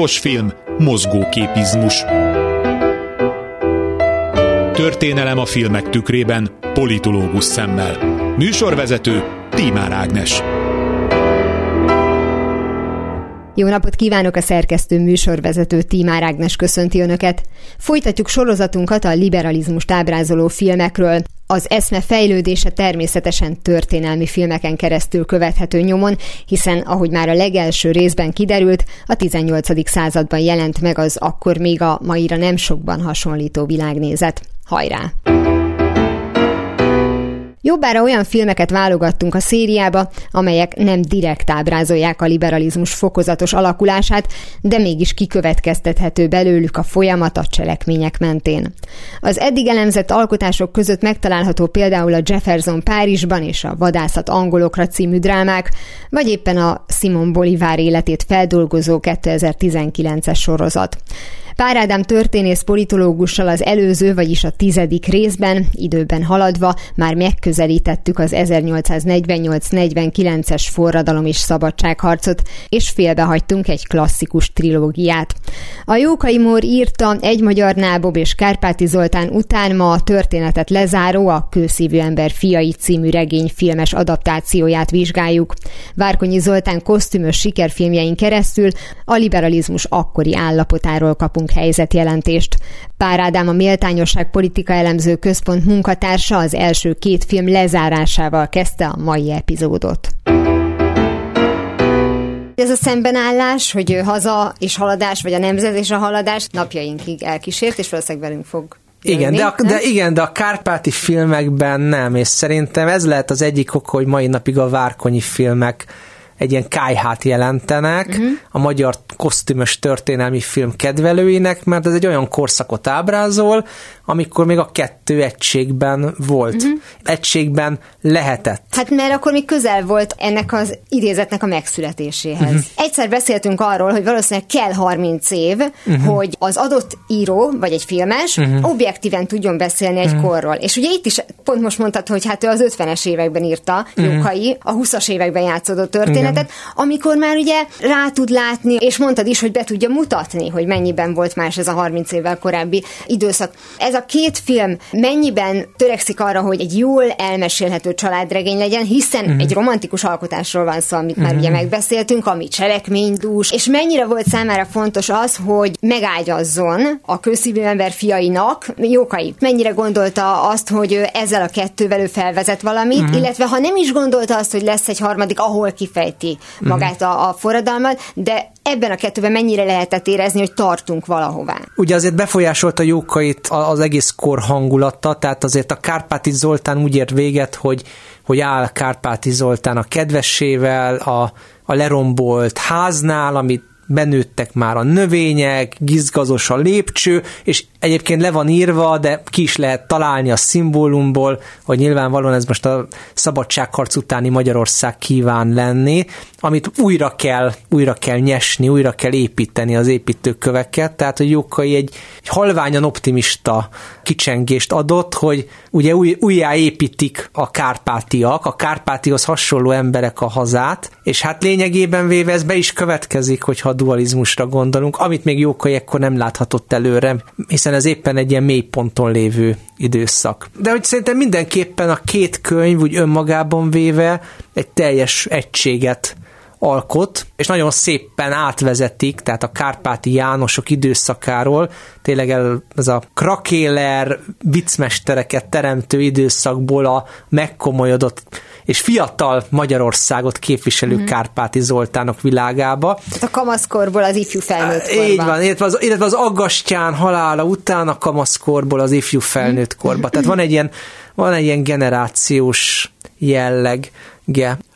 Hangos film, mozgóképizmus. Történelem a filmek tükrében, politológus szemmel. Műsorvezető Tímár Ágnes. Jó napot kívánok a szerkesztő műsorvezető Tímár Ágnes köszönti Önöket. Folytatjuk sorozatunkat a liberalizmust ábrázoló filmekről. Az eszme fejlődése természetesen történelmi filmeken keresztül követhető nyomon, hiszen, ahogy már a legelső részben kiderült, a 18. században jelent meg az akkor még a maira nem sokban hasonlító világnézet. Hajrá! Jobbára olyan filmeket válogattunk a szériába, amelyek nem direkt ábrázolják a liberalizmus fokozatos alakulását, de mégis kikövetkeztethető belőlük a folyamat a cselekmények mentén. Az eddig elemzett alkotások között megtalálható például a Jefferson Párizsban és a Vadászat angolokra című drámák, vagy éppen a Simon Bolivar életét feldolgozó 2019-es sorozat. Pár Ádám történész politológussal az előző, vagyis a tizedik részben, időben haladva már megközelítettük az 1848-49-es forradalom és szabadságharcot, és félbehagytunk egy klasszikus trilógiát. A Jókai Mór írta egy magyar Nábob és Kárpáti Zoltán után ma a történetet lezáró a Kőszívű ember fiai című regény filmes adaptációját vizsgáljuk. Várkonyi Zoltán kosztümös sikerfilmjein keresztül a liberalizmus akkori állapotáról kapunk kapunk helyzetjelentést. Pár Ádám a Méltányosság Politika Elemző Központ munkatársa az első két film lezárásával kezdte a mai epizódot. Ez a szembenállás, hogy haza és haladás, vagy a nemzet és a haladás napjainkig elkísért, és valószínűleg velünk fog Jönni, igen, de, a, de igen, de a kárpáti filmekben nem, és szerintem ez lehet az egyik ok, hogy mai napig a várkonyi filmek egy ilyen kájhát jelentenek uh-huh. a magyar kosztümös történelmi film kedvelőinek, mert ez egy olyan korszakot ábrázol, amikor még a kettő egységben volt. Uh-huh. Egységben lehetett. Hát mert akkor még közel volt ennek az idézetnek a megszületéséhez. Uh-huh. Egyszer beszéltünk arról, hogy valószínűleg kell 30 év, uh-huh. hogy az adott író, vagy egy filmes uh-huh. objektíven tudjon beszélni egy uh-huh. korról. És ugye itt is pont most mondtad, hogy hát ő az 50-es években írta uh-huh. Jókai, a 20-as években játszódott történetet, Igen. amikor már ugye rá tud látni, és mondtad is, hogy be tudja mutatni, hogy mennyiben volt más ez a 30 évvel korábbi időszak. Ez a a két film mennyiben törekszik arra, hogy egy jól elmesélhető családregény legyen, hiszen uh-huh. egy romantikus alkotásról van szó, amit uh-huh. már ugye mhm. megbeszéltünk, ami cselekménydús, és mennyire volt számára fontos az, hogy megágyazzon a közszívű ember fiainak jókai. Mennyire gondolta azt, hogy ezzel a kettővel ő felvezet valamit, uh-huh. illetve ha nem is gondolta azt, hogy lesz egy harmadik, ahol kifejti magát uh-huh. a, a forradalmat, de ebben a kettőben mennyire lehetett érezni, hogy tartunk valahová? Ugye azért befolyásolta Jókait az egész kor hangulata, tehát azért a Kárpáti Zoltán úgy ért véget, hogy, hogy áll Kárpáti Zoltán a kedvessével, a, a lerombolt háznál, amit benőttek már a növények, gizgazos a lépcső, és egyébként le van írva, de ki is lehet találni a szimbólumból, hogy nyilvánvalóan ez most a szabadságharc utáni Magyarország kíván lenni, amit újra kell, újra kell nyesni, újra kell építeni az építőköveket, tehát hogy Jókai egy, egy halványan optimista kicsengést adott, hogy ugye új, újjáépítik a kárpátiak, a kárpátihoz hasonló emberek a hazát, és hát lényegében véve ez be is következik, hogyha dualizmusra gondolunk, amit még Jókai ekkor nem láthatott előre, hiszen ez éppen egy ilyen mélyponton lévő időszak. De hogy szerintem mindenképpen a két könyv úgy önmagában véve egy teljes egységet alkot, és nagyon szépen átvezetik, tehát a Kárpáti Jánosok időszakáról, tényleg ez a krakéler viccmestereket teremtő időszakból a megkomolyodott és fiatal Magyarországot képviselő mm. Kárpáti Zoltánok világába. Tehát a kamaszkorból az ifjú felnőtt korba. Így van, illetve az, illetve az Aggastyán halála után a kamaszkorból az ifjú felnőtt korba. Tehát van egy ilyen, van egy ilyen generációs jelleg.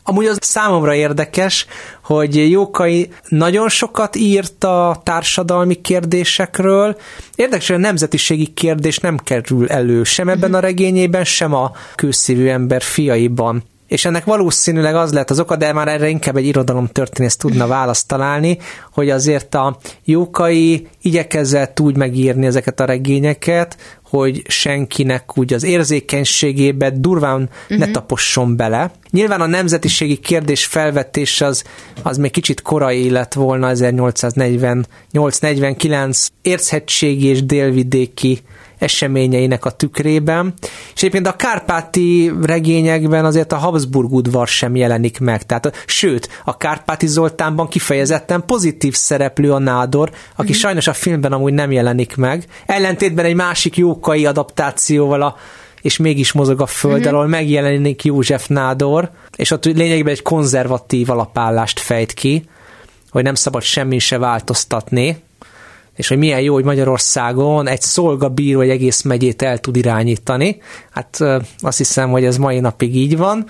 Amúgy az számomra érdekes, hogy Jókai nagyon sokat írt a társadalmi kérdésekről. Érdekes, hogy a nemzetiségi kérdés nem kerül elő sem ebben a regényében, sem a kőszívű ember fiaiban. És ennek valószínűleg az lehet az oka, de már erre inkább egy irodalomtörténész tudna választ találni, hogy azért a Jókai igyekezett úgy megírni ezeket a regényeket, hogy senkinek úgy az érzékenységébe durván uh-huh. ne taposson bele. Nyilván a nemzetiségi kérdés felvetés az, az még kicsit korai lett volna 1848-49 érzhetségi és délvidéki eseményeinek a tükrében. És egyébként a kárpáti regényekben azért a Habsburg udvar sem jelenik meg. Tehát, sőt, a Kárpáti Zoltánban kifejezetten pozitív szereplő a Nádor, aki mm-hmm. sajnos a filmben amúgy nem jelenik meg. Ellentétben egy másik jókai adaptációval a és mégis mozog a föld mm-hmm. alól, megjelenik József Nádor, és ott lényegében egy konzervatív alapállást fejt ki, hogy nem szabad semmi se változtatni, és hogy milyen jó, hogy Magyarországon egy szolgabíró egy egész megyét el tud irányítani. Hát azt hiszem, hogy ez mai napig így van.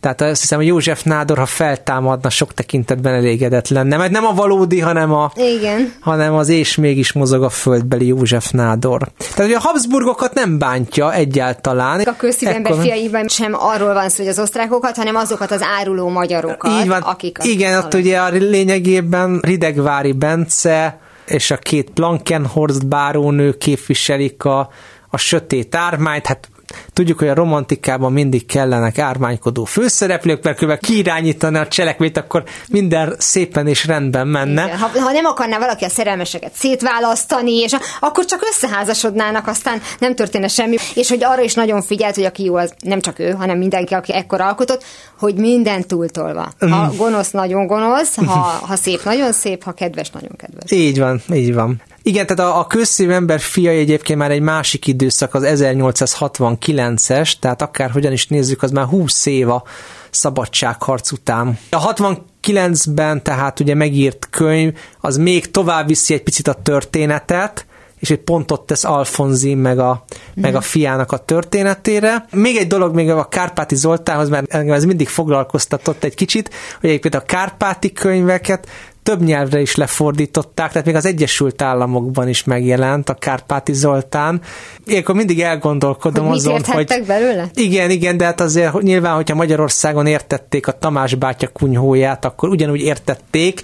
Tehát azt hiszem, hogy József Nádor, ha feltámadna, sok tekintetben elégedett lenne. Mert nem a valódi, hanem, a, Igen. hanem az és mégis mozog a földbeli József Nádor. Tehát, hogy a Habsburgokat nem bántja egyáltalán. A közszívember Ekkor... fiaiban sem arról van szó, hogy az osztrákokat, hanem azokat az áruló magyarokat, Így van. akik... Igen, ott ugye a lényegében Ridegvári Bence, és a két Plankenhorst bárónő képviselik a, a sötét ármányt, hát Tudjuk, hogy a romantikában mindig kellenek ármánykodó főszereplők, mert kb. kiirányítani a cselekményt, akkor minden szépen és rendben menne. Igen. Ha, ha nem akarná valaki a szerelmeseket szétválasztani, és a, akkor csak összeházasodnának, aztán nem történne semmi. És hogy arra is nagyon figyelt, hogy aki jó, az nem csak ő, hanem mindenki, aki ekkor alkotott, hogy minden túltolva. Ha mm. gonosz, nagyon gonosz, ha, ha szép, nagyon szép, ha kedves, nagyon kedves. Így van, így van. Igen, tehát a, a közszív ember fia egyébként már egy másik időszak, az 1869-es, tehát akár hogyan is nézzük, az már 20 év a szabadságharc után. A 69-ben tehát ugye megírt könyv, az még tovább viszi egy picit a történetet, és egy pontot tesz Alfonzin meg a, mm. meg a fiának a történetére. Még egy dolog még a Kárpáti Zoltánhoz, mert engem ez mindig foglalkoztatott egy kicsit, hogy egyébként a Kárpáti könyveket több nyelvre is lefordították, tehát még az Egyesült Államokban is megjelent a Kárpáti Zoltán. Ilyenkor mindig elgondolkodom hogy azon, hogy... belőle? Igen, igen, de hát azért nyilván, hogyha Magyarországon értették a Tamás bátya kunyhóját, akkor ugyanúgy értették,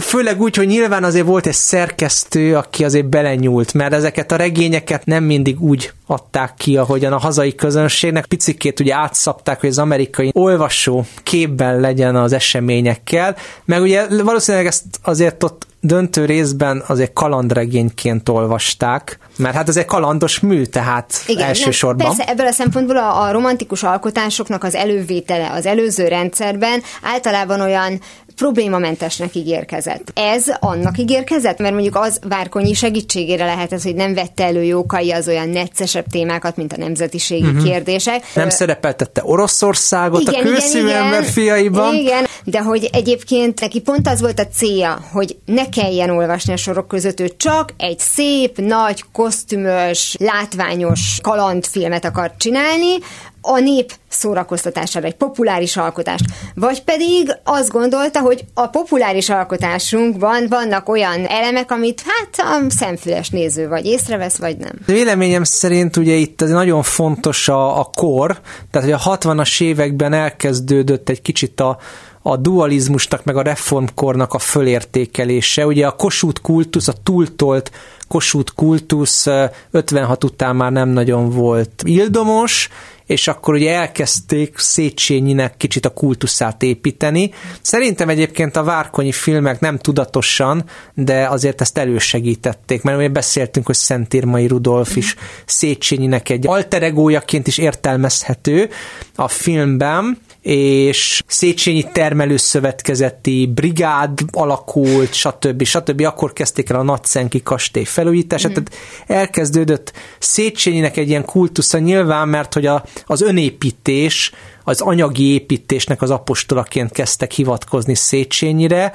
Főleg úgy, hogy nyilván azért volt egy szerkesztő, aki azért belenyúlt, mert ezeket a regényeket nem mindig úgy adták ki, ahogyan a hazai közönségnek. Picikét ugye átszapták, hogy az amerikai olvasó képben legyen az eseményekkel, meg ugye valószínűleg ezt azért ott döntő részben azért kalandregényként olvasták, mert hát ez egy kalandos mű, tehát Igen, elsősorban. Persze, ebből a szempontból a, a romantikus alkotásoknak az elővétele az előző rendszerben általában olyan problémamentesnek ígérkezett. Ez annak ígérkezett, mert mondjuk az Várkonyi segítségére lehet ez, hogy nem vette elő Jókai az olyan neccesebb témákat, mint a nemzetiségi uh-huh. kérdések. Nem Ö... szerepeltette Oroszországot igen, a kőszívű ember fiaiban. Igen, de hogy egyébként neki pont az volt a célja, hogy ne kelljen olvasni a sorok között, ő csak egy szép, nagy, kosztümös, látványos kalandfilmet akar csinálni, a nép szórakoztatására, egy populáris alkotást. Vagy pedig azt gondolta, hogy a populáris alkotásunkban vannak olyan elemek, amit hát a szemfüles néző vagy észrevesz, vagy nem. Véleményem szerint ugye itt ez nagyon fontos a, a kor, tehát hogy a 60-as években elkezdődött egy kicsit a, a dualizmusnak, meg a reformkornak a fölértékelése. Ugye a kosút kultusz, a túltolt kosút kultusz 56 után már nem nagyon volt ildomos, és akkor ugye elkezdték Széchenyinek kicsit a kultuszát építeni. Szerintem egyébként a várkonyi filmek nem tudatosan, de azért ezt elősegítették, mert ugye beszéltünk, hogy Szentírmai Rudolf is Széchenyinek egy alteregójaként is értelmezhető a filmben, és Széchenyi termelőszövetkezeti brigád alakult, stb. stb. Akkor kezdték el a Nagyszenki kastély felújítását, mm. tehát elkezdődött Széchenyinek egy ilyen kultusza nyilván, mert hogy a, az önépítés, az anyagi építésnek az apostolaként kezdtek hivatkozni Széchenyire.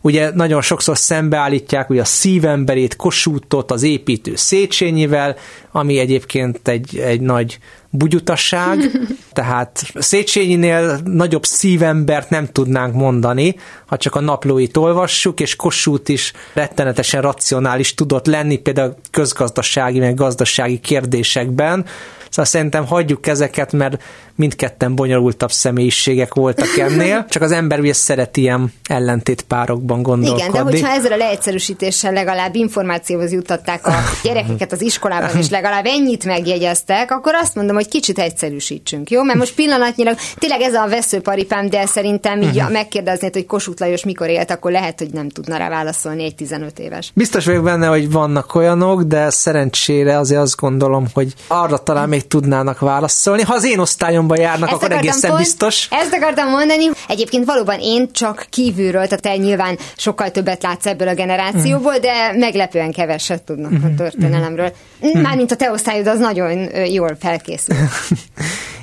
Ugye nagyon sokszor szembeállítják ugye a szívemberét, Kossuthot, az építő Széchenyivel, ami egyébként egy, egy nagy bugyutasság, tehát Széchenyinél nagyobb szívembert nem tudnánk mondani, ha csak a naplóit olvassuk, és Kossuth is rettenetesen racionális tudott lenni, például közgazdasági, meg gazdasági kérdésekben, Szóval szerintem hagyjuk ezeket, mert mindketten bonyolultabb személyiségek voltak ennél, csak az ember ugye szeret ilyen ellentétpárokban gondolkodni. Igen, de hogyha ezzel a leegyszerűsítéssel legalább információhoz juttatták a gyerekeket az iskolában, és legalább ennyit megjegyeztek, akkor azt mondom, hogy kicsit egyszerűsítsünk, jó? Mert most pillanatnyilag tényleg ez a veszőparipám, de szerintem így uh-huh. megkérdeznéd, hogy Kossuth Lajos mikor élt, akkor lehet, hogy nem tudna rá válaszolni egy 15 éves. Biztos vagyok benne, hogy vannak olyanok, de szerencsére azért azt gondolom, hogy arra talán még tudnának válaszolni. Ha az én osztályomban járnak, ezt akkor egészen pont, biztos. Ezt akartam mondani. Egyébként valóban én csak kívülről, tehát te nyilván sokkal többet látsz ebből a generációból, mm. de meglepően keveset tudnak mm. a mhm. történelemről. Mm. Mármint a te osztályod az nagyon jól felkészül.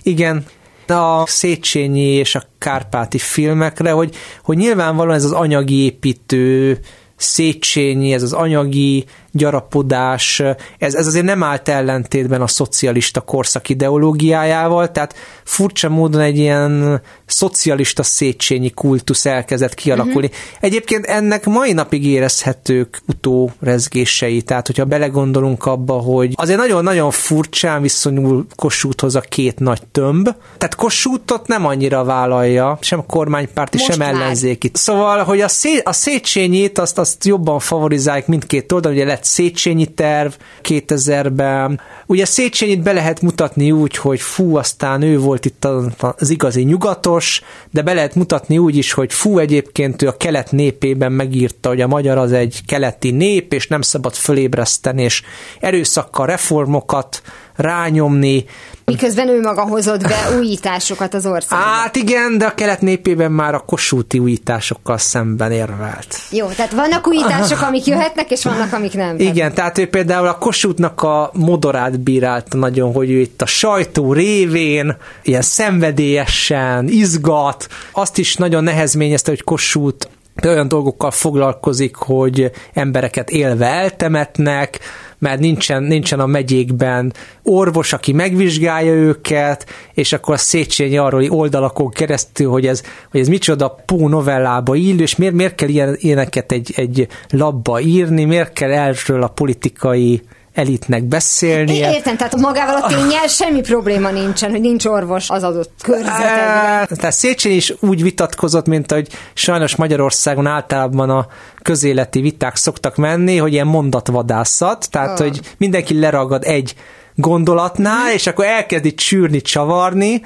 Igen, a Széchenyi és a Kárpáti filmekre, hogy, hogy nyilvánvalóan ez az anyagi építő Széchenyi, ez az anyagi gyarapodás, ez, ez azért nem állt ellentétben a szocialista korszak ideológiájával, tehát furcsa módon egy ilyen szocialista szétsényi kultusz elkezdett kialakulni. Uh-huh. Egyébként ennek mai napig érezhetők utórezgései, tehát hogyha belegondolunk abba, hogy azért nagyon-nagyon furcsán viszonyul Kossuthhoz a két nagy tömb, tehát Kossuthot nem annyira vállalja, sem a kormánypárti, Most sem már. ellenzéki. Szóval, hogy a, szé, a Széchenyit azt, azt jobban favorizálják mindkét oldal, ugye lett Széchenyi terv 2000-ben. Ugye Széchenyit be lehet mutatni úgy, hogy fú, aztán ő volt itt az igazi nyugatos, de be lehet mutatni úgy is, hogy fú, egyébként ő a kelet népében megírta, hogy a magyar az egy keleti nép, és nem szabad fölébreszteni, és erőszakkal reformokat rányomni. Miközben ő maga hozott be újításokat az országban. Hát igen, de a kelet népében már a kosúti újításokkal szemben érvelt. Jó, tehát vannak újítások, amik jöhetnek, és vannak, amik nem. Igen, tehát ő például a kosútnak a modorát bírálta nagyon, hogy ő itt a sajtó révén ilyen szenvedélyesen izgat. Azt is nagyon nehezményezte, hogy Kossuth olyan dolgokkal foglalkozik, hogy embereket élve eltemetnek, mert nincsen, nincsen a megyékben orvos, aki megvizsgálja őket, és akkor a Széchenyi arról oldalakon keresztül, hogy ez, hogy ez micsoda Pó novellába illő, és miért, miért kell ilyen, ilyeneket egy, egy labba írni, miért kell erről a politikai elitnek beszélni. Értem, tehát magával a tényel semmi probléma nincsen, hogy nincs orvos az adott körzetben. Tehát Széchenyi is úgy vitatkozott, mint hogy sajnos Magyarországon általában a közéleti viták szoktak menni, hogy ilyen mondatvadászat, tehát oh. hogy mindenki leragad egy gondolatnál, és akkor elkezdi csűrni, csavarni,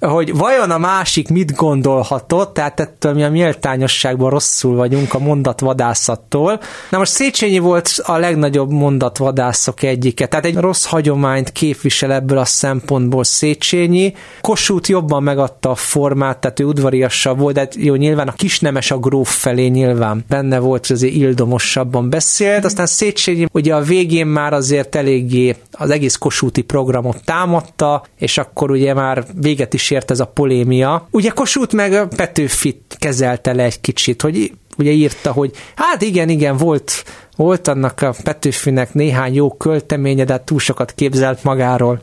hogy vajon a másik mit gondolhatott, tehát ettől mi a méltányosságban rosszul vagyunk a mondatvadászattól. Na most Széchenyi volt a legnagyobb mondatvadászok egyike, tehát egy rossz hagyományt képvisel ebből a szempontból Széchenyi. Kossuth jobban megadta a formát, tehát ő udvariasabb volt, de jó, nyilván a kisnemes a gróf felé nyilván benne volt, hogy azért ildomosabban beszélt, aztán Széchenyi ugye a végén már azért eléggé az egész Kossuthi programot támadta, és akkor ugye már véget is ért ez a polémia. Ugye Kossuth meg Petőfit kezelte le egy kicsit, hogy ugye írta, hogy hát igen, igen, volt, volt annak a Petőfinek néhány jó költeménye, de hát túl sokat képzelt magáról.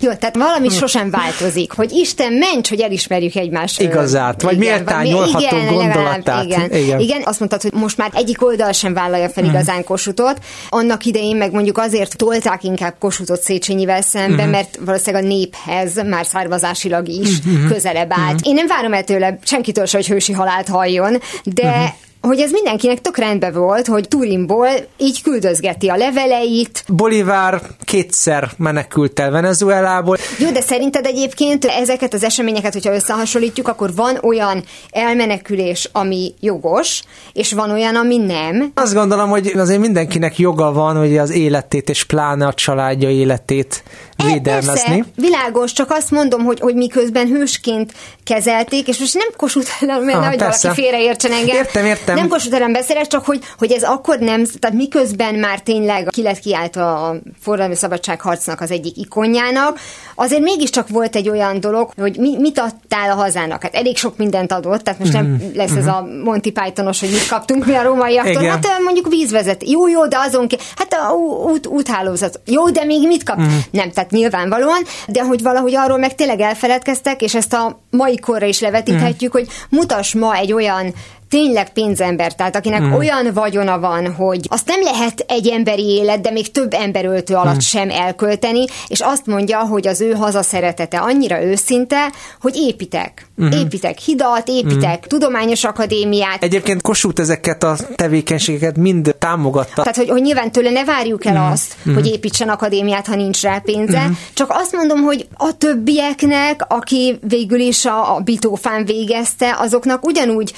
Jó, tehát valami sosem változik, hogy Isten ments, hogy elismerjük egymást. Igazát, vagy igen, méltányolható gondolatát. Igen, igen. igen, azt mondtad, hogy most már egyik oldal sem vállalja fel mhm. igazán Kosutot. Annak idején meg mondjuk azért tolták inkább Kosutot Széchenyivel szembe, uh-huh. mert valószínűleg a néphez már származásilag is uh-huh. közelebb állt. Uh-huh. Én nem várom el tőle senkitől se, hogy hősi halált halljon, de uh-huh hogy ez mindenkinek tök rendben volt, hogy Turinból így küldözgeti a leveleit. Bolivár kétszer menekült el Venezuelából. Jó, de szerinted egyébként ezeket az eseményeket, hogyha összehasonlítjuk, akkor van olyan elmenekülés, ami jogos, és van olyan, ami nem. Azt gondolom, hogy azért mindenkinek joga van, hogy az életét és pláne a családja életét e, védelmezni. Persze, világos, csak azt mondom, hogy, hogy miközben hősként kezelték, és most nem kosut, mert ah, nehogy valaki félreértsen engem. Értem, értem. Nem kosut ellen beszélek, csak hogy, hogy ez akkor nem, tehát miközben már tényleg ki lett kiáltva a forradalmi szabadságharcnak az egyik ikonjának, azért mégiscsak volt egy olyan dolog, hogy mi, mit adtál a hazának. Hát elég sok mindent adott, tehát most nem mm-hmm. lesz ez a mhm. Monty Pythonos, hogy mit kaptunk mi a rómaiaktól. Igen. Hát mondjuk vízvezet. Jó, jó, de azon ki, hát a út, úthálózat. Jó, de még mit kap? Mm. Nem, tehát nyilvánvalóan, de hogy valahogy arról meg tényleg elfeledkeztek, és ezt a mai korra is levetíthetjük, mm. hogy mutass ma egy olyan tényleg pénzember, tehát akinek mm. olyan vagyona van, hogy azt nem lehet egy emberi élet, de még több emberöltő alatt mm. sem elkölteni, és azt mondja, hogy az ő hazaszeretete annyira őszinte, hogy építek. Mm-hmm. Építek hidat, építek mm. tudományos akadémiát. Egyébként Kossuth ezeket a tevékenységeket mind támogatta. Tehát, hogy, hogy nyilván tőle ne várjuk el mm. azt, mm. hogy építsen akadémiát, ha nincs rá pénze. Mm. Csak azt mondom, hogy a többieknek, aki végül is a, a bitófán végezte, azoknak ugyanúgy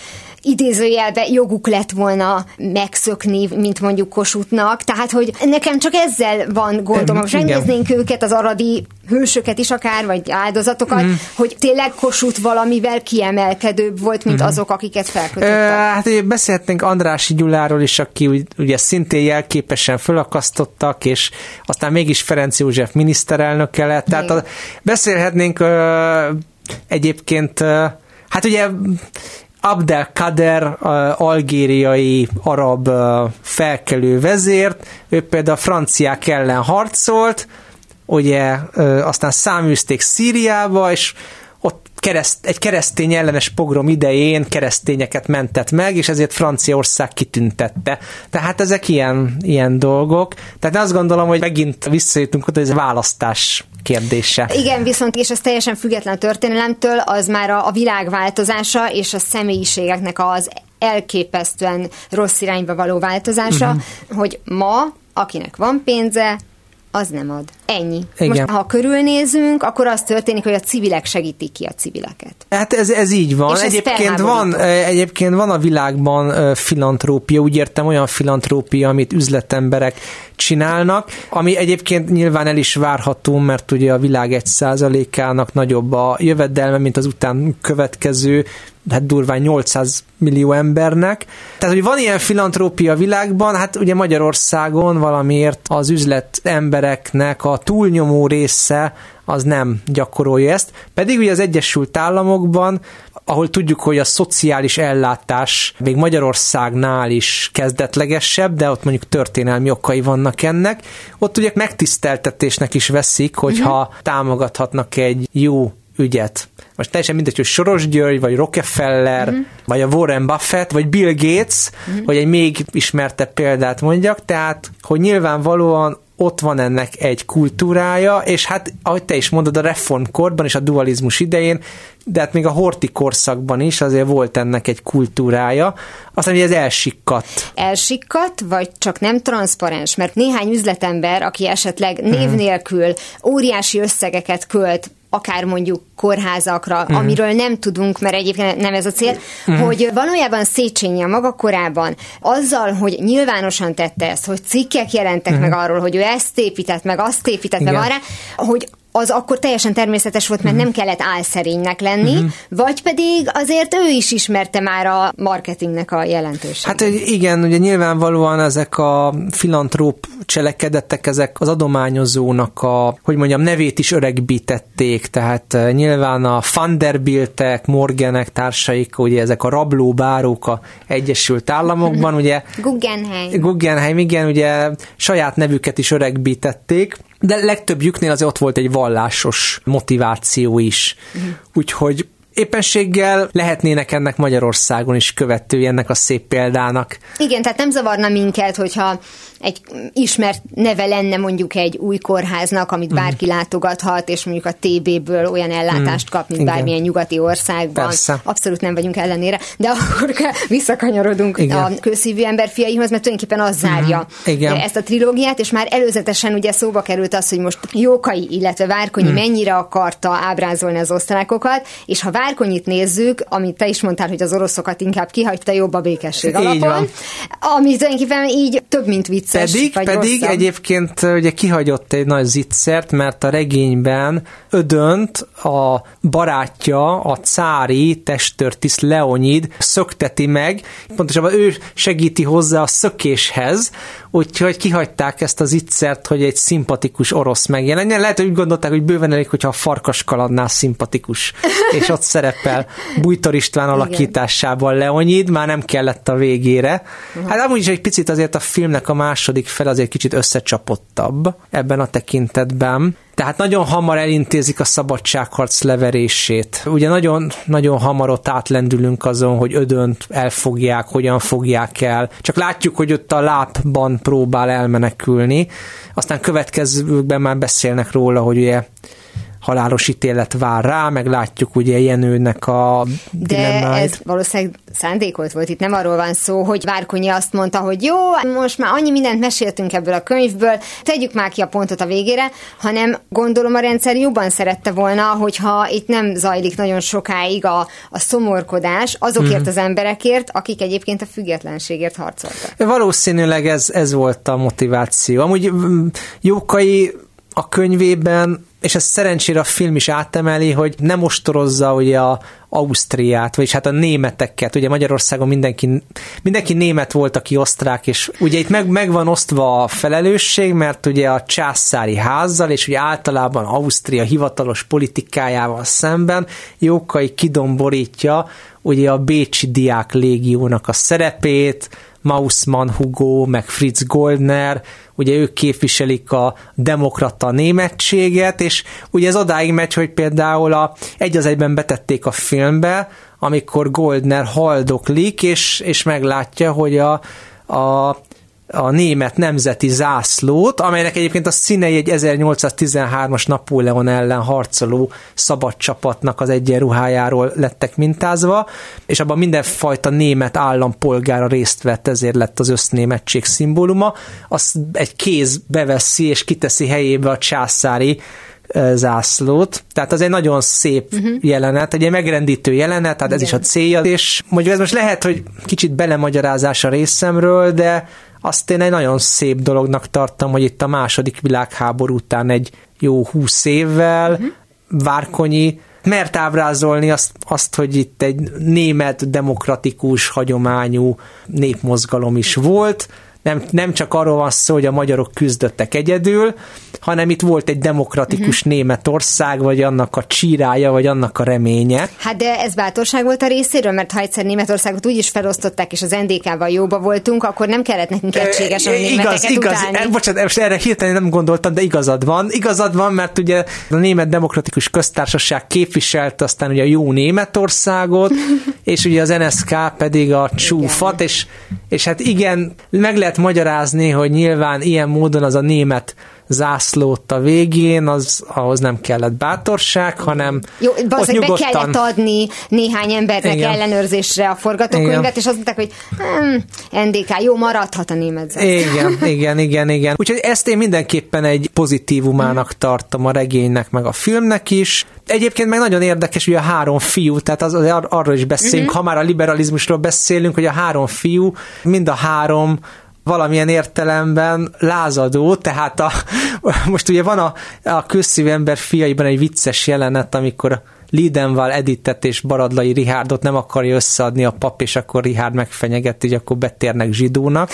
idézőjelbe joguk lett volna megszökni, mint mondjuk Kossuthnak. Tehát, hogy nekem csak ezzel van gondom, ha megnéznénk őket, az aradi hősöket is akár, vagy áldozatokat, mm. hogy tényleg Kossuth valamivel kiemelkedőbb volt, mint mm. azok, akiket felkötöttek. Hát beszélhetnénk Andrási Gyuláról is, aki ugye szintén jelképesen fölakasztottak, és aztán mégis Ferenc József miniszterelnöke lett. Tehát a, beszélhetnénk uh, egyébként uh, Hát ugye Abdel Kader, algériai arab felkelő vezért, ő például a franciák ellen harcolt, ugye aztán száműzték Szíriába, és ott kereszt, egy keresztény ellenes pogrom idején keresztényeket mentett meg, és ezért Franciaország kitüntette. Tehát ezek ilyen, ilyen dolgok. Tehát azt gondolom, hogy megint visszajutunk oda, hogy ez választás kérdése. Igen, viszont és ez teljesen független a történelemtől, az már a, a világ változása és a személyiségeknek az elképesztően rossz irányba való változása, uh-huh. hogy ma, akinek van pénze, az nem ad. Ennyi. Igen. Most, ha körülnézünk, akkor az történik, hogy a civilek segítik ki a civileket. Hát ez, ez így van. És egyébként van, egyébként van a világban filantrópia, úgy értem olyan filantrópia, amit üzletemberek csinálnak, ami egyébként nyilván el is várható, mert ugye a világ egy százalékának nagyobb a jövedelme, mint az után következő hát durván 800 millió embernek. Tehát, hogy van ilyen filantrópia a világban, hát ugye Magyarországon valamiért az üzlet embereknek a túlnyomó része az nem gyakorolja ezt. Pedig ugye az Egyesült Államokban, ahol tudjuk, hogy a szociális ellátás még Magyarországnál is kezdetlegesebb, de ott mondjuk történelmi okai vannak ennek, ott ugye megtiszteltetésnek is veszik, hogyha uh-huh. támogathatnak egy jó ügyet. Most teljesen mindegy, hogy Soros György, vagy Rockefeller, uh-huh. vagy a Warren Buffett, vagy Bill Gates, uh-huh. hogy egy még ismertebb példát mondjak, tehát, hogy nyilvánvalóan ott van ennek egy kultúrája, és hát, ahogy te is mondod, a reformkorban és a dualizmus idején, de hát még a horti korszakban is azért volt ennek egy kultúrája, aztán hogy ez elsikkadt. Elsikkadt, vagy csak nem transzparens, mert néhány üzletember, aki esetleg név mhm. nélkül óriási összegeket költ akár mondjuk kórházakra, mm. amiről nem tudunk, mert egyébként nem ez a cél, mm. hogy valójában Széchenyi a maga korában azzal, hogy nyilvánosan tette ezt, hogy cikkek jelentek mm. meg arról, hogy ő ezt épített, meg azt épített, Igen. meg arra, hogy az akkor teljesen természetes volt, mert uh-huh. nem kellett álszerénynek lenni, uh-huh. vagy pedig azért ő is ismerte már a marketingnek a jelentőségét. Hát igen, ugye nyilvánvalóan ezek a filantróp cselekedetek, ezek az adományozónak a, hogy mondjam, nevét is öregbítették, tehát eh, nyilván a Vanderbiltek, Morganek társaik, ugye ezek a rablóbárók a Egyesült Államokban, ugye Guggenheim. Guggenheim, igen, ugye saját nevüket is öregbítették, de legtöbbjüknél azért ott volt egy vallásos motiváció is. Uh-huh. Úgyhogy éppenséggel lehetnének ennek Magyarországon is követői ennek a szép példának. Igen, tehát nem zavarna minket, hogyha egy ismert neve lenne mondjuk egy új kórháznak, amit mhm. bárki mm. látogathat, és mondjuk a TB-ből olyan ellátást kap, mint Igen. bármilyen nyugati országban. Persze. Abszolút nem vagyunk ellenére, de akkor visszakanyarodunk Igen. a közszívű ember fiaihoz, mert tulajdonképpen az zárja mm. Igen. ezt a trilógiát, és már előzetesen ugye szóba került az, hogy most Jókai, illetve Várkonyi mm. mennyire akarta ábrázolni az osztrákokat, és ha Várkonyit nézzük, amit te is mondtál, hogy az oroszokat inkább kihagyta jobb a békesség alapon, ami tulajdonképpen így több mint vicc vicces, pedig, vagy pedig rosszabb. egyébként ugye kihagyott egy nagy zicsert, mert a regényben Ödönt a barátja, a cári testőrtiszt Leonid szökteti meg, pontosabban ő segíti hozzá a szökéshez, úgyhogy kihagyták ezt az ittszert, hogy egy szimpatikus orosz megjelenjen. Lehet, hogy úgy gondolták, hogy bőven elég, hogyha a farkas kaladnál szimpatikus, és ott szerepel Bújtor István alakításában Leonid, már nem kellett a végére. Hát amúgy is egy picit azért a filmnek a második fel azért kicsit összecsapottabb ebben a tekintetben. Tehát nagyon hamar elintézik a szabadságharc leverését. Ugye nagyon, nagyon hamar ott átlendülünk azon, hogy ödönt elfogják, hogyan fogják el. Csak látjuk, hogy ott a lábban próbál elmenekülni. Aztán következőkben már beszélnek róla, hogy ugye halálos ítélet vár rá, meg látjuk ugye Jenőnek a De dilemmáit. ez valószínűleg szándékolt volt, itt nem arról van szó, hogy Várkonyi azt mondta, hogy jó, most már annyi mindent meséltünk ebből a könyvből, tegyük már ki a pontot a végére, hanem gondolom a rendszer jobban szerette volna, hogyha itt nem zajlik nagyon sokáig a, a szomorkodás azokért mm. az emberekért, akik egyébként a függetlenségért harcoltak. Valószínűleg ez, ez volt a motiváció. Amúgy mm, Jókai a könyvében és ez szerencsére a film is átemeli, hogy nem ostorozza ugye a Ausztriát, vagyis hát a németeket, ugye Magyarországon mindenki, mindenki német volt, aki osztrák, és ugye itt meg, meg van osztva a felelősség, mert ugye a császári házzal, és ugye általában Ausztria hivatalos politikájával szemben Jókai kidomborítja ugye a Bécsi Diák Légiónak a szerepét, Mausmann Hugo, meg Fritz Goldner, ugye ők képviselik a demokrata németséget, és ugye ez odáig megy, hogy például a, egy az egyben betették a filmbe, amikor Goldner haldoklik, és, és meglátja, hogy a, a a német nemzeti zászlót, amelynek egyébként a színei egy 1813-as Napóleon ellen harcoló szabad csapatnak az egyenruhájáról lettek mintázva, és abban mindenfajta német állampolgára részt vett, ezért lett az össznémetség szimbóluma. Azt egy kéz beveszi és kiteszi helyébe a császári zászlót. Tehát az egy nagyon szép uh-huh. jelenet, egy megrendítő jelenet, tehát Igen. ez is a célja, és mondjuk ez most lehet, hogy kicsit belemagyarázás a részemről, de azt én egy nagyon szép dolognak tartom, hogy itt a második világháború után egy jó húsz évvel uh-huh. Várkonyi mert ábrázolni azt, azt, hogy itt egy német demokratikus hagyományú népmozgalom is volt, nem, nem csak arról van szó, hogy a magyarok küzdöttek egyedül, hanem itt volt egy demokratikus uh-huh. Németország, vagy annak a csírája, vagy annak a reménye. Hát de ez bátorság volt a részéről, mert ha egyszer Németországot úgy is felosztották, és az NDK-val jóba voltunk, akkor nem kellett nekünk egységesen németeket igaz, igaz, utálni. Bocsánat, most erre hirtelen nem gondoltam, de igazad van. Igazad van, mert ugye a Német Demokratikus Köztársaság képviselt aztán ugye a jó Németországot, és ugye az NSK pedig a csúfat, és, és hát igen, meg lehet magyarázni, hogy nyilván ilyen módon az a német zászlót a végén, az ahhoz nem kellett bátorság, hanem Jó, ott nyugodtan... be kellett adni néhány embernek Igen. ellenőrzésre a forgatókönyvet, Igen. és azt mondták, hogy hm, NDK, jó, maradhat a német zászló. Igen, igen, igen, igen. Úgyhogy ezt én mindenképpen egy pozitívumának tartom a regénynek, meg a filmnek is. Egyébként meg nagyon érdekes, hogy a három fiú, tehát az, az arról is beszélünk, uh-huh. ha már a liberalizmusról beszélünk, hogy a három fiú, mind a három valamilyen értelemben lázadó, tehát a, most ugye van a, a közszívű ember fiaiban egy vicces jelenet, amikor Lidenval Editet és Baradlai Rihárdot nem akarja összeadni a pap, és akkor Rihárd megfenyegeti, hogy akkor betérnek zsidónak.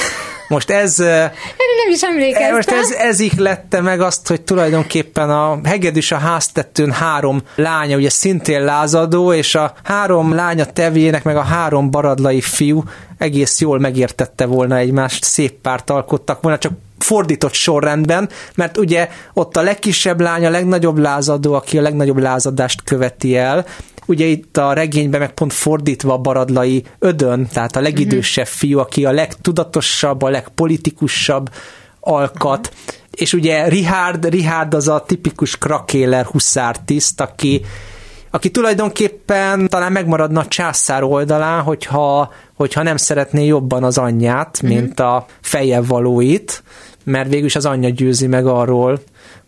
Most ez... nem is emlékeztem. Most ez, ez lette meg azt, hogy tulajdonképpen a hegedűs a háztetőn három lánya, ugye szintén lázadó, és a három lánya tevjének, meg a három baradlai fiú egész jól megértette volna egymást, szép párt alkottak volna, csak fordított sorrendben, mert ugye ott a legkisebb lány a legnagyobb lázadó, aki a legnagyobb lázadást követi el, ugye itt a regényben meg pont fordítva a baradlai ödön, tehát a legidősebb mhm. fiú, aki a legtudatosabb, a legpolitikusabb alkat, uh-huh. és ugye Richard, Richard az a tipikus krakéler huszártiszt, aki aki tulajdonképpen talán megmaradna a császár oldalán, hogyha, hogyha nem szeretné jobban az anyját, mint uh-huh. a feje valóit, mert végül is az anyja győzi meg arról,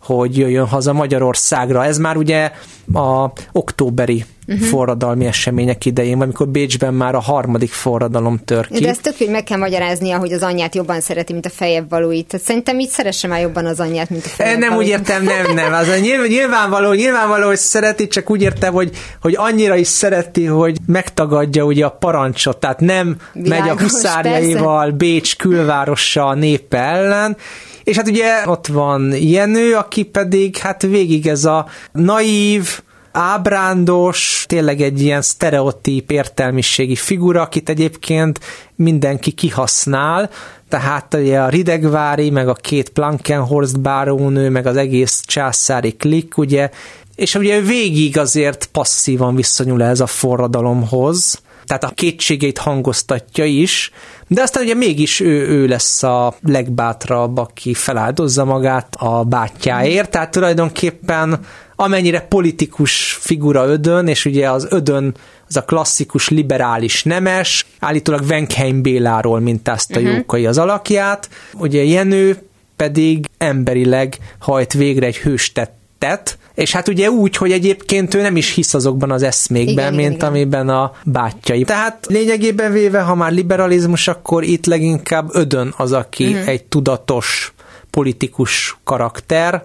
hogy jöjjön haza Magyarországra. Ez már ugye a októberi uh-huh. forradalmi események idején, amikor Bécsben már a harmadik forradalom tör ki. De ezt tök, hogy meg kell magyaráznia, hogy az anyját jobban szereti, mint a fejebb valóit. Szerintem így szeresse már jobban az anyját, mint a fejebb Nem úgy értem, nem, nem. Az nyilvánvaló, nyilvánvaló, hogy szereti, csak úgy értem, hogy, hogy annyira is szereti, hogy megtagadja ugye a parancsot, tehát nem Világos, megy a huszárjaival persze. Bécs külvárosa a népe ellen, és hát ugye ott van Jenő, aki pedig hát végig ez a naív, ábrándos, tényleg egy ilyen sztereotíp értelmiségi figura, akit egyébként mindenki kihasznál, tehát ugye a Ridegvári, meg a két Plankenhorst bárónő, meg az egész császári klik, ugye, és ugye végig azért passzívan viszonyul ez a forradalomhoz, tehát a kétségeit hangoztatja is, de aztán ugye mégis ő, ő lesz a legbátrabb, aki feláldozza magát a bátyjáért, tehát tulajdonképpen amennyire politikus figura Ödön, és ugye az Ödön az a klasszikus liberális nemes, állítólag Venkheim Béláról mintázta uh-huh. Jókai az alakját, ugye Jenő pedig emberileg hajt végre egy hőstettet, és hát ugye úgy, hogy egyébként ő nem is hisz azokban az eszmékben, igen, mint igen, amiben a bátyai. Tehát lényegében véve, ha már liberalizmus, akkor itt leginkább Ödön az, aki uh-huh. egy tudatos politikus karakter,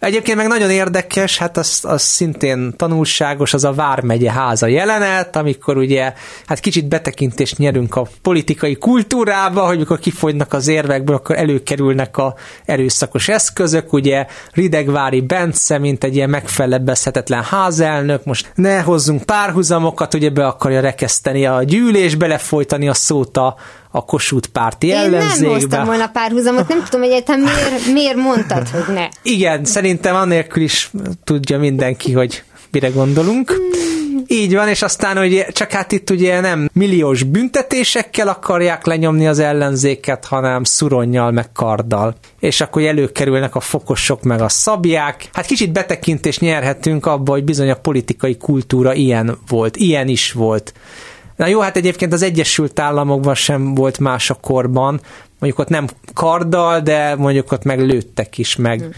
Egyébként meg nagyon érdekes, hát az, az szintén tanulságos, az a Vármegye háza jelenet, amikor ugye hát kicsit betekintést nyerünk a politikai kultúrába, hogy amikor kifogynak az érvekből, akkor előkerülnek a erőszakos eszközök, ugye Ridegvári Bence, mint egy ilyen megfelebbezhetetlen házelnök, most ne hozzunk párhuzamokat, ugye be akarja rekeszteni a gyűlés, belefolytani a szót a, a Kossuth párti ellenzékbe. Én nem hoztam volna párhuzamot, nem tudom egyetem miért, miért mondtad, hogy ne. Igen, szerintem annélkül is tudja mindenki, hogy mire gondolunk. Hmm. Így van, és aztán hogy csak hát itt ugye nem milliós büntetésekkel akarják lenyomni az ellenzéket, hanem szuronnyal meg karddal. És akkor előkerülnek a fokosok meg a szabják. Hát kicsit betekintést nyerhetünk abba, hogy bizony a politikai kultúra ilyen volt, ilyen is volt. Na jó, hát egyébként az Egyesült Államokban sem volt más a korban, mondjuk ott nem karddal, de mondjuk ott meg lőttek is meg. Hmm.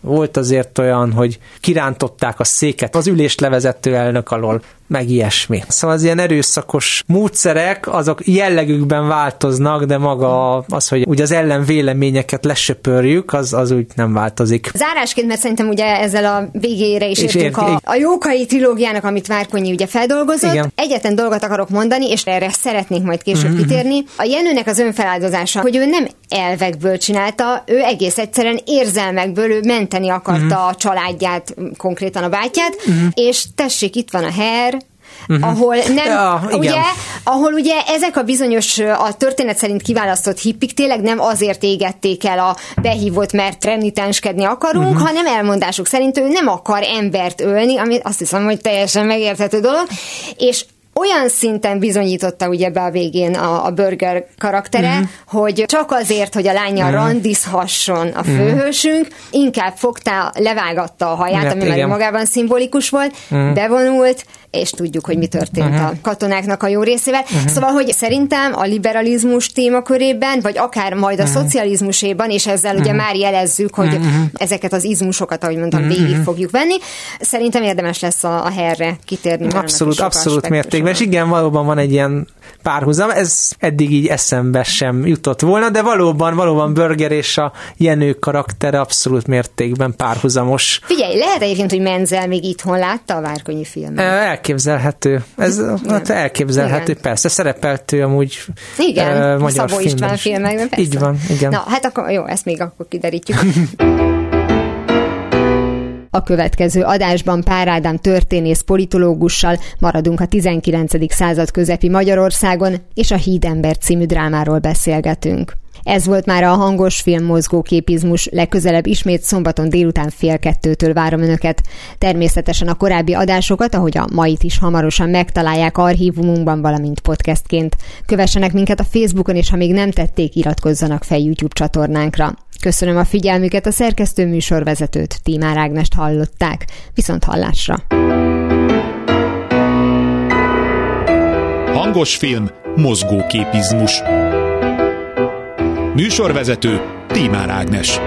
Volt azért olyan, hogy kirántották a széket az ülést levezető elnök alól, meg ilyesmi. Szóval az ilyen erőszakos módszerek, azok jellegükben változnak, de maga az, hogy ugye az ellen véleményeket lesöpörjük, az, az úgy nem változik. Zárásként, mert szerintem ugye ezzel a végére is és értünk ér, a, a Jókai trilógiának, amit Várkonyi ugye feldolgozott. Igen. Egyetlen dolgot akarok mondani, és erre szeretnék majd később mm-hmm. kitérni. A Jenőnek az önfeláldozása, hogy ő nem elvekből csinálta, ő egész egyszerűen érzelmekből, ő menteni akarta mm-hmm. a családját, konkrétan a bátyját, mm-hmm. és tessék, itt van a her, uh-huh. ahol nem, ja, ugye, ahol ugye ezek a bizonyos, a történet szerint kiválasztott hippik tényleg nem azért égették el a behívott, mert renitenskedni akarunk, uh-huh. hanem elmondásuk szerint ő nem akar embert ölni, ami azt hiszem, hogy teljesen megérthető dolog, és olyan szinten bizonyította ugye be a végén a, a Burger karaktere, mm. hogy csak azért, hogy a lánya mm. randizhasson a mhm. főhősünk, mm. inkább fogta, levágatta a haját, hát, ami igen. már magában szimbolikus volt, mm. bevonult, és tudjuk, hogy mi történt uh-huh. a katonáknak a jó részével. Uh-huh. Szóval, hogy szerintem a liberalizmus témakörében, vagy akár majd a uh-huh. szocializmuséban, és ezzel uh-huh. ugye már jelezzük, hogy uh-huh. ezeket az izmusokat, ahogy mondtam, uh-huh. végig fogjuk venni. Szerintem érdemes lesz a, a herre kitérni. Abszolút, abszolút mértékben. És igen, valóban van egy ilyen párhuzam. Ez eddig így eszembe sem jutott volna, de valóban, valóban Burger és a Jenő karaktere abszolút mértékben párhuzamos. Figyelj, lehet egyébként, hogy Menzel még itthon látta a Várkonyi filmet? elképzelhető. Ez hát elképzelhető, igen. persze. Szerepelt ő amúgy igen, uh, magyar Szabó István filmekben, persze. Így van, igen. Na, hát akkor jó, ezt még akkor kiderítjük. A következő adásban Pár Ádám történész politológussal maradunk a 19. század közepi Magyarországon, és a Hídember című drámáról beszélgetünk. Ez volt már a hangos film mozgóképizmus, legközelebb ismét szombaton délután fél kettőtől várom önöket. Természetesen a korábbi adásokat, ahogy a mait is hamarosan megtalálják archívumunkban, valamint podcastként. Kövessenek minket a Facebookon, és ha még nem tették, iratkozzanak fel YouTube csatornánkra. Köszönöm a figyelmüket, a szerkesztő műsorvezetőt, Tímár Ágnest hallották. Viszont hallásra! Hangos film, mozgóképizmus. Műsorvezető Tímár Ágnes